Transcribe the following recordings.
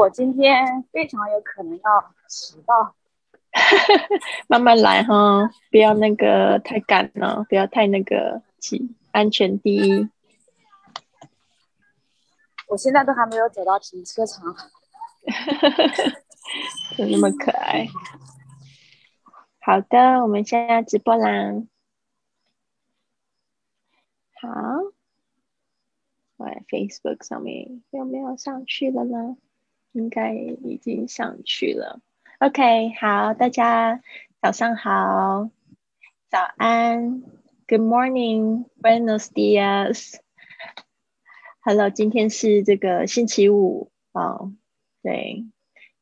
我今天非常有可能要迟到，慢慢来哈，不要那个太赶了，不要太那个，安全第一。我现在都还没有走到停车场，就那么可爱。好的，我们现在直播啦。好，我 Facebook 上面有没有上去了呢？应该已经上去了。OK，好，大家早上好，早安，Good morning，Buenos dias，Hello，今天是这个星期五。哦，对，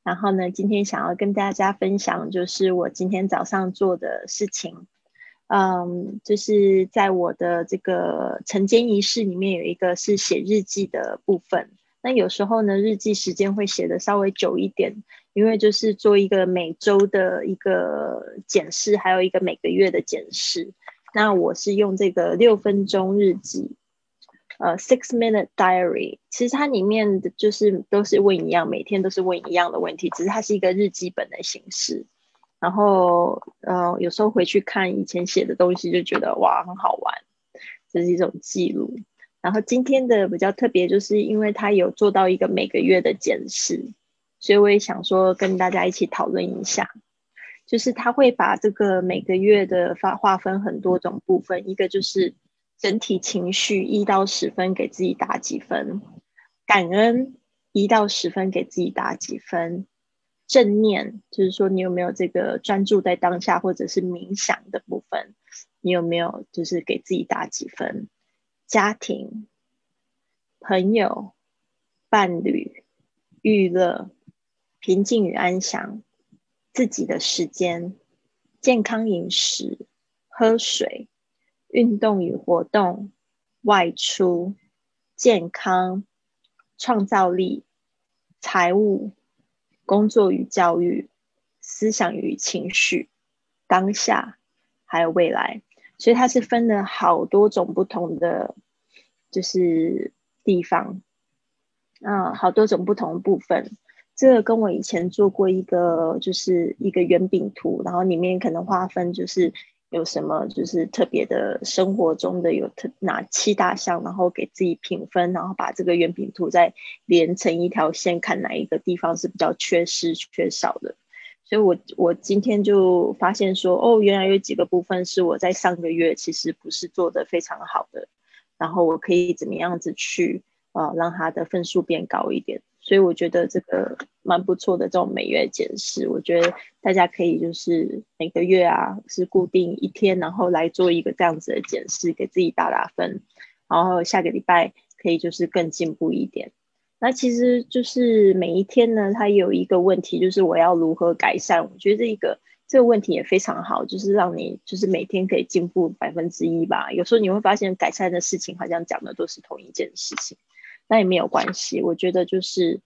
然后呢，今天想要跟大家分享，就是我今天早上做的事情，嗯，就是在我的这个晨间仪式里面有一个是写日记的部分。那有时候呢，日记时间会写的稍微久一点，因为就是做一个每周的一个检视，还有一个每个月的检视。那我是用这个六分钟日记，呃，six minute diary。其实它里面的就是都是问一样，每天都是问一样的问题，只是它是一个日记本的形式。然后，呃，有时候回去看以前写的东西，就觉得哇，很好玩，这是一种记录。然后今天的比较特别，就是因为他有做到一个每个月的检视，所以我也想说跟大家一起讨论一下。就是他会把这个每个月的发划分很多种部分，一个就是整体情绪一到十分给自己打几分，感恩一到十分给自己打几分，正念就是说你有没有这个专注在当下或者是冥想的部分，你有没有就是给自己打几分。家庭、朋友、伴侣、娱乐、平静与安详、自己的时间、健康饮食、喝水、运动与活动、外出、健康、创造力、财务、工作与教育、思想与情绪、当下，还有未来。所以它是分了好多种不同的，就是地方，啊，好多种不同部分。这个跟我以前做过一个，就是一个圆饼图，然后里面可能划分就是有什么，就是特别的生活中的有特哪七大项，然后给自己评分，然后把这个圆饼图再连成一条线，看哪一个地方是比较缺失、缺少的。所以，我我今天就发现说，哦，原来有几个部分是我在上个月其实不是做的非常好的，然后我可以怎么样子去呃让他的分数变高一点。所以我觉得这个蛮不错的这种每月检视，我觉得大家可以就是每个月啊是固定一天，然后来做一个这样子的检视，给自己打打分，然后下个礼拜可以就是更进步一点。那其实就是每一天呢，它有一个问题，就是我要如何改善？我觉得这一个这个问题也非常好，就是让你就是每天可以进步百分之一吧。有时候你会发现改善的事情好像讲的都是同一件事情，那也没有关系。我觉得就是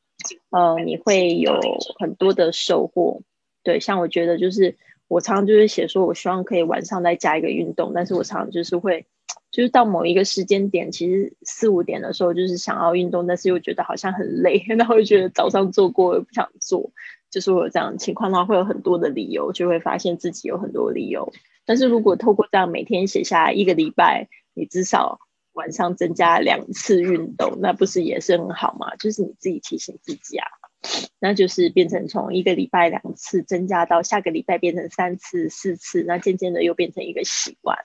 呃，你会有很多的收获。对，像我觉得就是我常常就是写说，我希望可以晚上再加一个运动，但是我常常就是会。就是到某一个时间点，其实四五点的时候，就是想要运动，但是又觉得好像很累，然后又觉得早上做过又不想做，就是我有这样情况的话，会有很多的理由，就会发现自己有很多理由。但是如果透过这样每天写下来一个礼拜，你至少晚上增加两次运动，那不是也是很好吗？就是你自己提醒自己啊，那就是变成从一个礼拜两次增加到下个礼拜变成三次、四次，那渐渐的又变成一个习惯。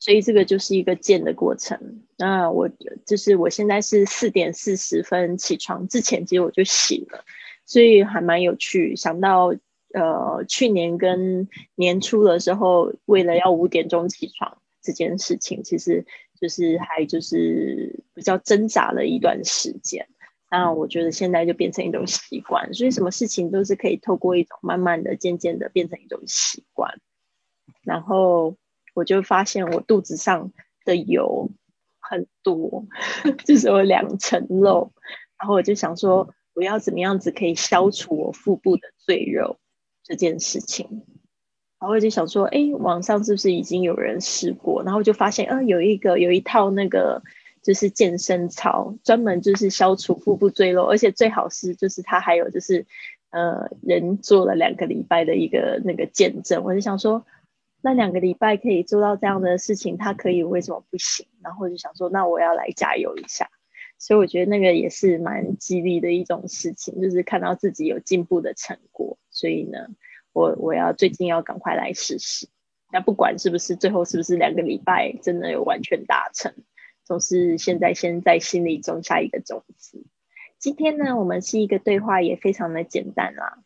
所以这个就是一个渐的过程。那我就是我现在是四点四十分起床之前，其实我就醒了，所以还蛮有趣。想到呃去年跟年初的时候，为了要五点钟起床这件事情，其实就是还就是比较挣扎了一段时间。那我觉得现在就变成一种习惯，所以什么事情都是可以透过一种慢慢的、渐渐的变成一种习惯，然后。我就发现我肚子上的油很多，就是有两层肉，然后我就想说，我要怎么样子可以消除我腹部的赘肉这件事情。然后我就想说，哎，网上是不是已经有人试过？然后就发现，嗯，有一个有一套那个。就是健身操，专门就是消除腹部赘肉，而且最好是就是他还有就是呃人做了两个礼拜的一个那个见证，我就想说那两个礼拜可以做到这样的事情，他可以为什么不行？然后就想说那我要来加油一下，所以我觉得那个也是蛮激励的一种事情，就是看到自己有进步的成果，所以呢，我我要最近要赶快来试试。那不管是不是最后是不是两个礼拜真的有完全达成，总是现在先在心里种下一个种子。今天呢，我们是一个对话，也非常的简单啦。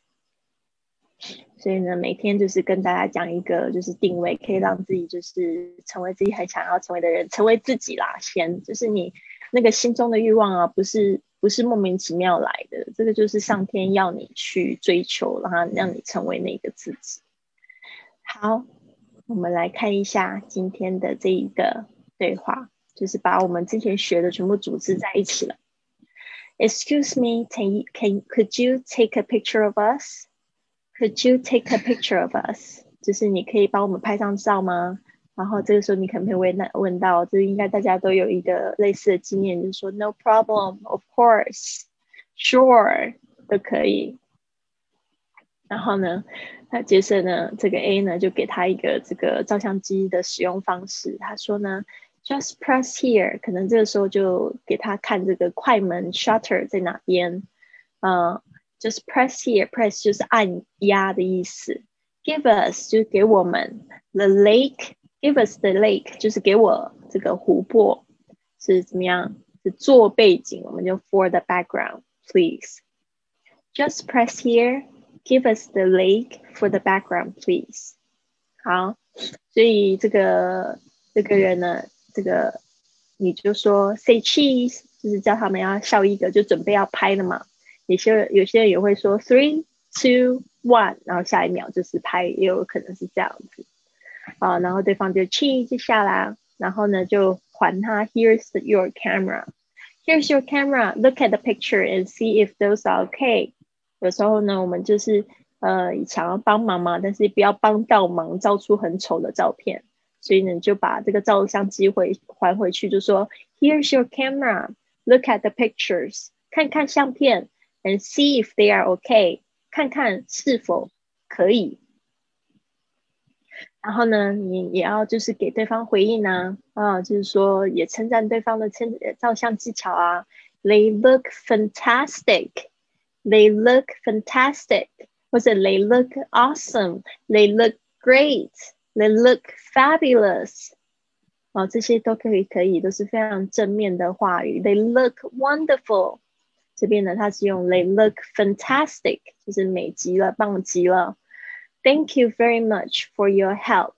所以呢，每天就是跟大家讲一个，就是定位，可以让自己就是成为自己很想要成为的人，成为自己啦。先就是你那个心中的欲望啊，不是不是莫名其妙来的，这个就是上天要你去追求，然后让你成为那个自己。好。我们来看一下今天的这一个对话，就是把我们之前学的全部组织在一起了。Excuse me, can you can could you take a picture of us? Could you take a picture of us? 就是你可以帮我们拍张照吗？然后这个时候你可能会问问到，这应该大家都有一个类似的经验，就是说 No problem, of course, sure 都可以。然后呢？那接着呢，这个 A 呢就给他一个这个照相机的使用方式。他说呢，just press here，可能这个时候就给他看这个快门 shutter 在哪边。嗯 ，just press here，press 就是按压的意思。Give us 就给我们 the lake，give us the lake 就是给我这个湖泊是怎么样？是做背景，我们就 for the background，please。Just press here。Give us the lake for the background, please. 好，所以这个这个人呢，这个你就说 say cheese，就是叫他们要笑一个，就准备要拍了嘛。 有些有些人也会说 three, two, one，然后下一秒就是拍，也有可能是这样子。啊，然后对方就切一下啦，然后呢就还他 here's your camera, here's your camera, look at the picture and see if those are okay. 有时候呢，我们就是呃想要帮忙嘛，但是不要帮到忙，照出很丑的照片。所以呢，就把这个照相机回还回去，就说 Here's your camera, look at the pictures，看看相片 ，and see if they are okay，看看是否可以。然后呢，你也要就是给对方回应啊，啊，就是说也称赞对方的称照相技巧啊，They look fantastic。They look fantastic，或者 They look awesome，They look great，They look fabulous。哦，这些都可以，可以都是非常正面的话语。They look wonderful。 这边呢，它是用 They look fantastic，就是美极了，棒极了。Thank you very much for your help。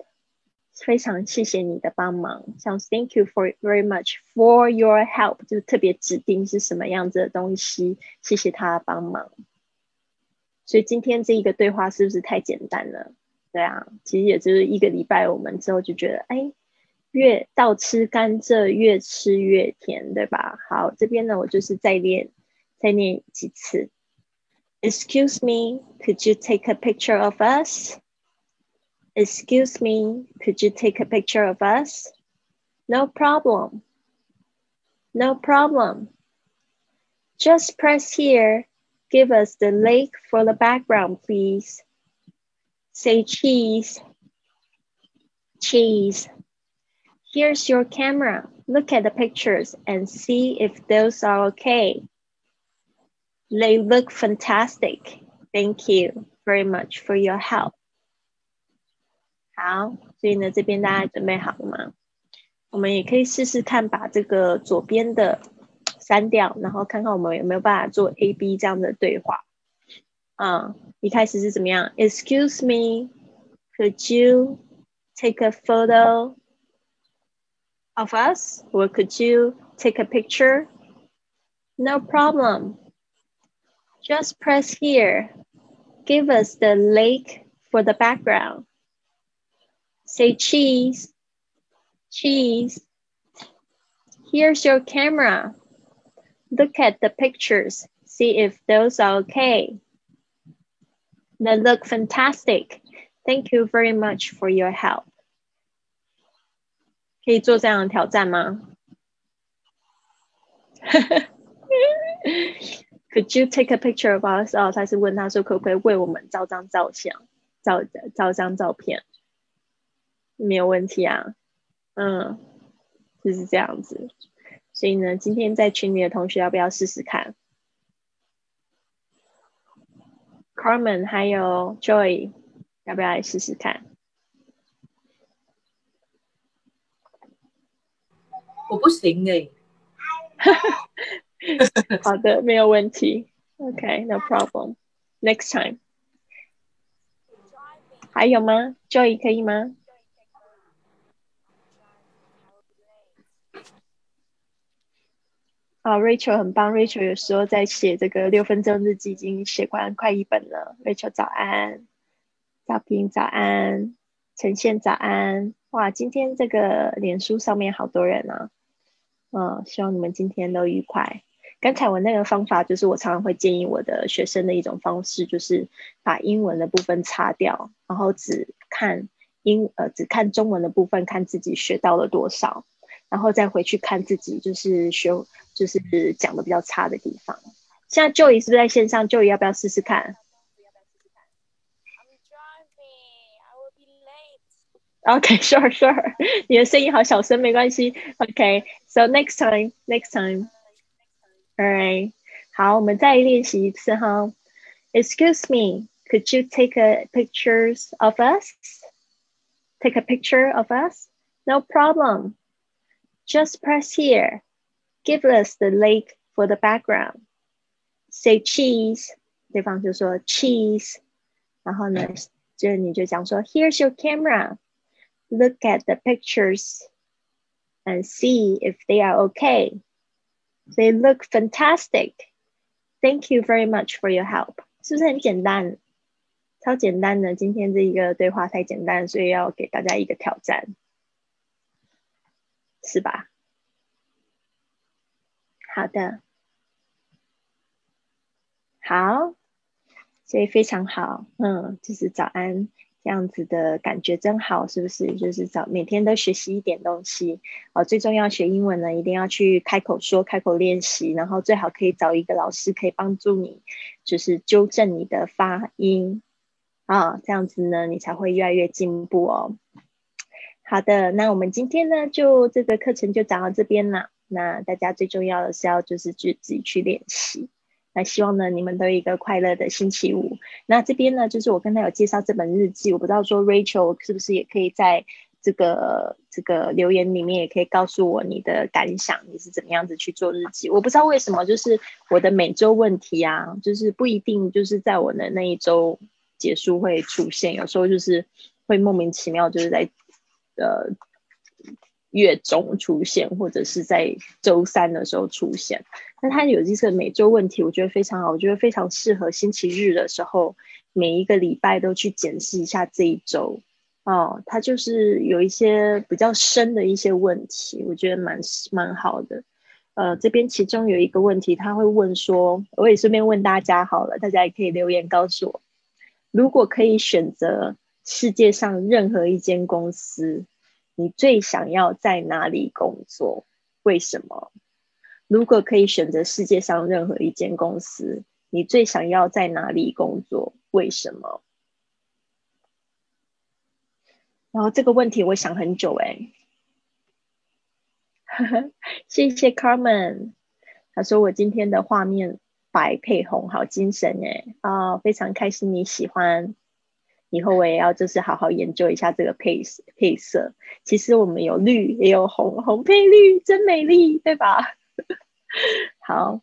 非常谢谢你的帮忙，像 Thank you for very much for your help，就特别指定是什么样子的东西，谢谢他帮忙。所以今天这一个对话是不是太简单了？对啊，其实也就是一个礼拜，我们之后就觉得，哎，越倒吃甘蔗越吃越甜，对吧？好，这边呢，我就是再练，再念几次。Excuse me, could you take a picture of us? Excuse me, could you take a picture of us? No problem. No problem. Just press here. Give us the lake for the background, please. Say cheese. Cheese. Here's your camera. Look at the pictures and see if those are okay. They look fantastic. Thank you very much for your help. 好，所以呢，这边大家准备好了吗？我们也可以试试看，把这个左边的删掉，然后看看我们有没有办法做 A B 这样的对话。嗯，一开始是怎么样？Excuse me, could you take a photo of us, or could you take a picture? No problem. Just press here. Give us the lake for the background. Say cheese. Cheese. Here's your camera. Look at the pictures. See if those are okay. They look fantastic. Thank you very much for your help. 可以做这样的挑战吗？ Could you take a picture of us？哦，他是问他说可不可以为我们照张照相，照照张照片？没有问题啊，嗯，就是这样子。所以呢，今天在群里的同学要不要试试看？Carmen 还有 Joy 要不要来试试看？我不行哎。好的，没有问题。OK，no problem。Next time。还有吗？Joy 可以吗？啊，Rachel 很棒，Rachel 有时候在写这个六分钟日记，已经写完快一本了。Rachel 早安，赵平早安，陈宪早安。哇，今天这个脸书上面好多人啊。嗯，希望你们今天都愉快。刚才我那个方法，就是我常常会建议我的学生的一种方式，就是把英文的部分擦掉，然后只看英呃只看中文的部分，看自己学到了多少。然后再回去看自己，就是学，就是讲的比较差的地方。现在 Joey 是不是在线上？Joey 要不要试试看？Okay, sure, sure。你的声音好小声，没关系。Okay, so next time, next time. Alright，好，我们再练习一次哈。Excuse me, could you take a pictures of us? Take a picture of us? No problem. Just press here. Give us the lake for the background. Say cheese，对方就说 cheese，然后呢，就你就讲说 Here's your camera. Look at the pictures and see if they are okay. They look fantastic. Thank you very much for your help. 是不是很简单？超简单的，今天这一个对话太简单，所以要给大家一个挑战。是吧？好的，好，所以非常好，嗯，就是早安这样子的感觉真好，是不是？就是找每天都学习一点东西，哦，最重要学英文呢，一定要去开口说，开口练习，然后最好可以找一个老师可以帮助你，就是纠正你的发音，啊，这样子呢，你才会越来越进步哦。好的，那我们今天呢，就这个课程就讲到这边了。那大家最重要的是要就是去自己去练习。那希望呢，你们都有一个快乐的星期五。那这边呢，就是我跟他有介绍这本日记，我不知道说 Rachel 是不是也可以在这个这个留言里面也可以告诉我你的感想，你是怎么样子去做日记？我不知道为什么，就是我的每周问题啊，就是不一定就是在我的那一周结束会出现，有时候就是会莫名其妙就是在。呃，月中出现，或者是在周三的时候出现。那它有这个每周问题，我觉得非常好，我觉得非常适合星期日的时候，每一个礼拜都去检视一下这一周。哦，它就是有一些比较深的一些问题，我觉得蛮蛮好的。呃，这边其中有一个问题，他会问说，我也顺便问大家好了，大家也可以留言告诉我，如果可以选择。世界上任何一间公司，你最想要在哪里工作？为什么？如果可以选择世界上任何一间公司，你最想要在哪里工作？为什么？然后这个问题我想很久哎，谢谢 Carmen，他说我今天的画面白配红，好精神哎啊，非常开心你喜欢。以后我也要就是好好研究一下这个配配色。其实我们有绿也有红，红配绿真美丽，对吧？好，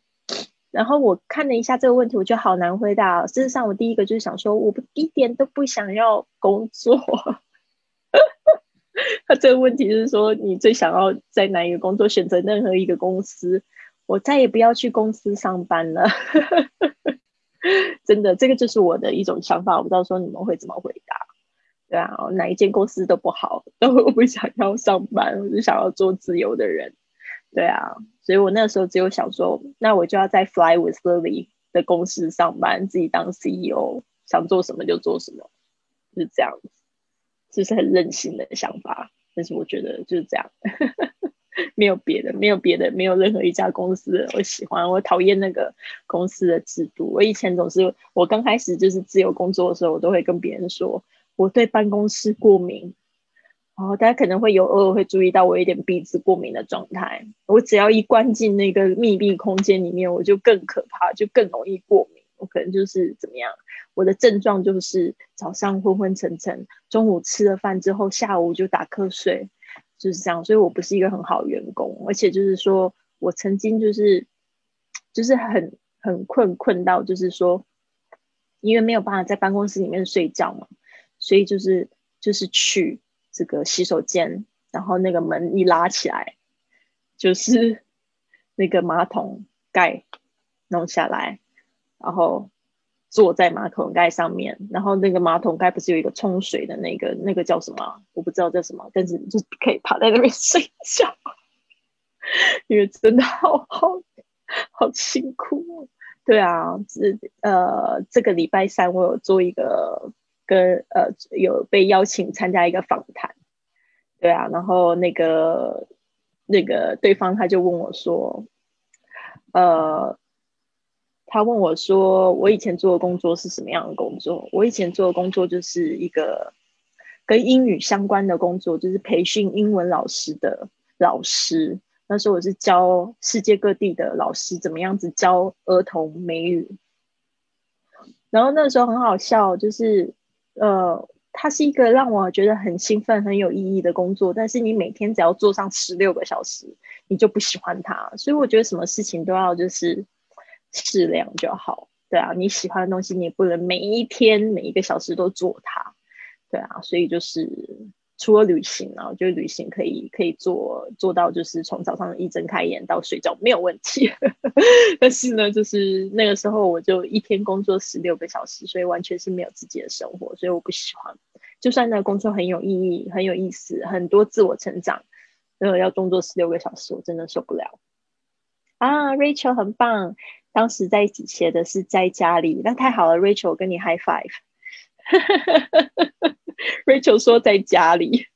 然后我看了一下这个问题，我就好难回答。事实上，我第一个就是想说，我不一点都不想要工作。他这个问题是说，你最想要在哪一个工作？选择任何一个公司，我再也不要去公司上班了。真的，这个就是我的一种想法，我不知道说你们会怎么回答。对啊，哪一间公司都不好，都不想要上班，我就想要做自由的人。对啊，所以我那时候只有想说，那我就要在 Fly with Lily 的公司上班，自己当 CEO，想做什么就做什么，是这样子，就是很任性的想法。但是我觉得就是这样。没有别的，没有别的，没有任何一家公司我喜欢。我讨厌那个公司的制度。我以前总是，我刚开始就是自由工作的时候，我都会跟别人说我对办公室过敏。然后大家可能会有偶尔会注意到我有点鼻子过敏的状态。我只要一关进那个密闭空间里面，我就更可怕，就更容易过敏。我可能就是怎么样？我的症状就是早上昏昏沉沉，中午吃了饭之后，下午就打瞌睡。就是这样，所以我不是一个很好的员工，而且就是说我曾经就是就是很很困困到，就是说因为没有办法在办公室里面睡觉嘛，所以就是就是去这个洗手间，然后那个门一拉起来，就是 那个马桶盖弄下来，然后。坐在马桶盖上面，然后那个马桶盖不是有一个冲水的那个，那个叫什么？我不知道叫什么，但是就可以趴在那边睡觉，因为真的好好好辛苦。对啊，这呃这个礼拜三我有做一个跟呃有被邀请参加一个访谈，对啊，然后那个那个对方他就问我说，呃。他问我说：“我以前做的工作是什么样的工作？”我以前做的工作就是一个跟英语相关的工作，就是培训英文老师的老师。那时候我是教世界各地的老师怎么样子教儿童美语。然后那时候很好笑，就是呃，它是一个让我觉得很兴奋、很有意义的工作。但是你每天只要做上十六个小时，你就不喜欢它。所以我觉得什么事情都要就是。适量就好，对啊，你喜欢的东西，你也不能每一天每一个小时都做它，对啊，所以就是除了旅行啊，我觉得旅行可以可以做做到，就是从早上一睁开眼到睡觉没有问题。但是呢，就是那个时候我就一天工作十六个小时，所以完全是没有自己的生活，所以我不喜欢。就算那工作很有意义、很有意思、很多自我成长，呃，要工作十六个小时，我真的受不了。啊，Rachel 很棒。当时在一起写的是在家里，那太好了，Rachel 跟你 High Five。Rachel 说在家里，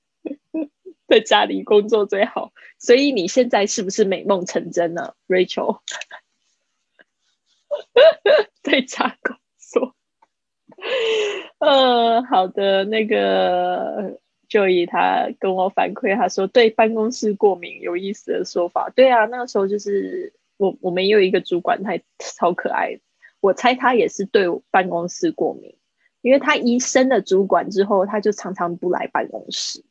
在家里工作最好，所以你现在是不是美梦成真了，Rachel？在家工作。呃，好的，那个 Joey 他跟我反馈，他说对办公室过敏，有意思的说法。对啊，那个时候就是。我我们有一个主管，他超可爱。我猜他也是对办公室过敏，因为他一升了主管之后，他就常常不来办公室。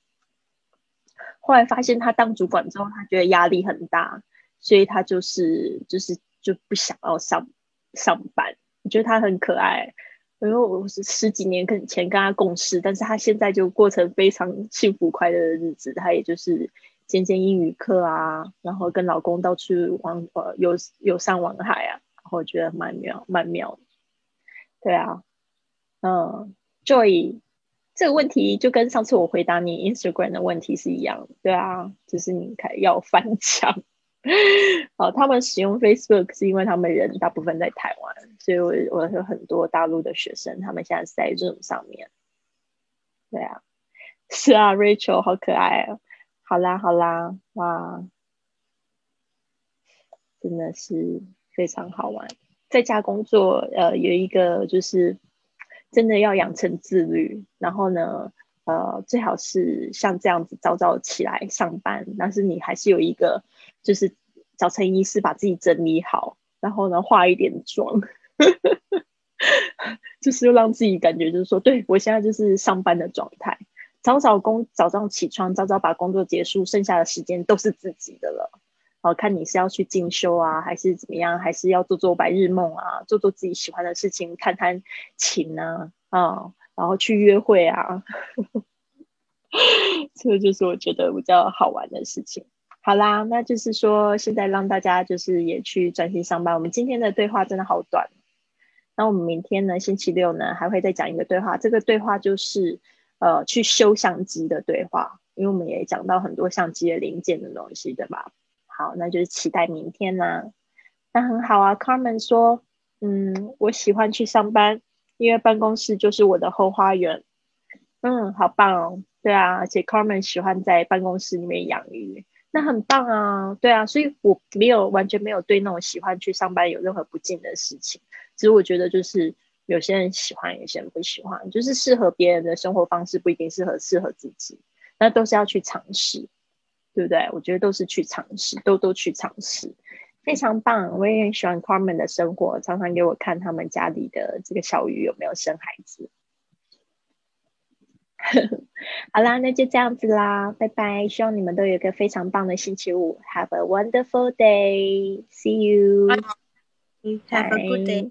后来发现他当主管之后，他觉得压力很大，所以他就是就是就不想要上上班。我觉得他很可爱，因为我是十几年跟前跟他共事，但是他现在就过成非常幸福快乐的日子。他也就是。兼兼英语课啊，然后跟老公到处玩呃游游山玩海啊，然后我觉得蛮妙蛮妙的。对啊，嗯，Joy，这个问题就跟上次我回答你 Instagram 的问题是一样的。对啊，就是你看要翻墙。好，他们使用 Facebook 是因为他们人大部分在台湾，所以我我有很多大陆的学生，他们现在是在 Zoom 上面。对啊，是啊，Rachel 好可爱啊。好啦好啦，哇，真的是非常好玩。在家工作，呃，有一个就是真的要养成自律。然后呢，呃，最好是像这样子早早起来上班，但是你还是有一个就是早晨仪式，把自己整理好，然后呢化一点妆，就是让自己感觉就是说，对我现在就是上班的状态。早早工早上起床，早早把工作结束，剩下的时间都是自己的了。好看你是要去进修啊，还是怎么样？还是要做做白日梦啊，做做自己喜欢的事情，弹弹琴啊，啊，然后去约会啊。这就是我觉得比较好玩的事情。好啦，那就是说现在让大家就是也去专心上班。我们今天的对话真的好短。那我们明天呢，星期六呢，还会再讲一个对话。这个对话就是。呃，去修相机的对话，因为我们也讲到很多相机的零件的东西，对吧？好，那就是期待明天呢。那很好啊，Carmen 说，嗯，我喜欢去上班，因为办公室就是我的后花园。嗯，好棒哦。对啊，而且 Carmen 喜欢在办公室里面养鱼，那很棒啊，对啊，所以我没有完全没有对那种喜欢去上班有任何不敬的事情，只是我觉得就是有些人喜欢，有些人不喜欢，就是适合别人的生活方式不一定适合适合自己，那都是要去尝试，对不对？我觉得都是去尝试，都都去尝试，非常棒。我也很喜欢 Carmen 的生活，常常给我看他们家里的这个小鱼有没有生孩子。好啦，那就这样子啦，拜拜！希望你们都有一个非常棒的星期五，Have a wonderful day. See you. Have a good day.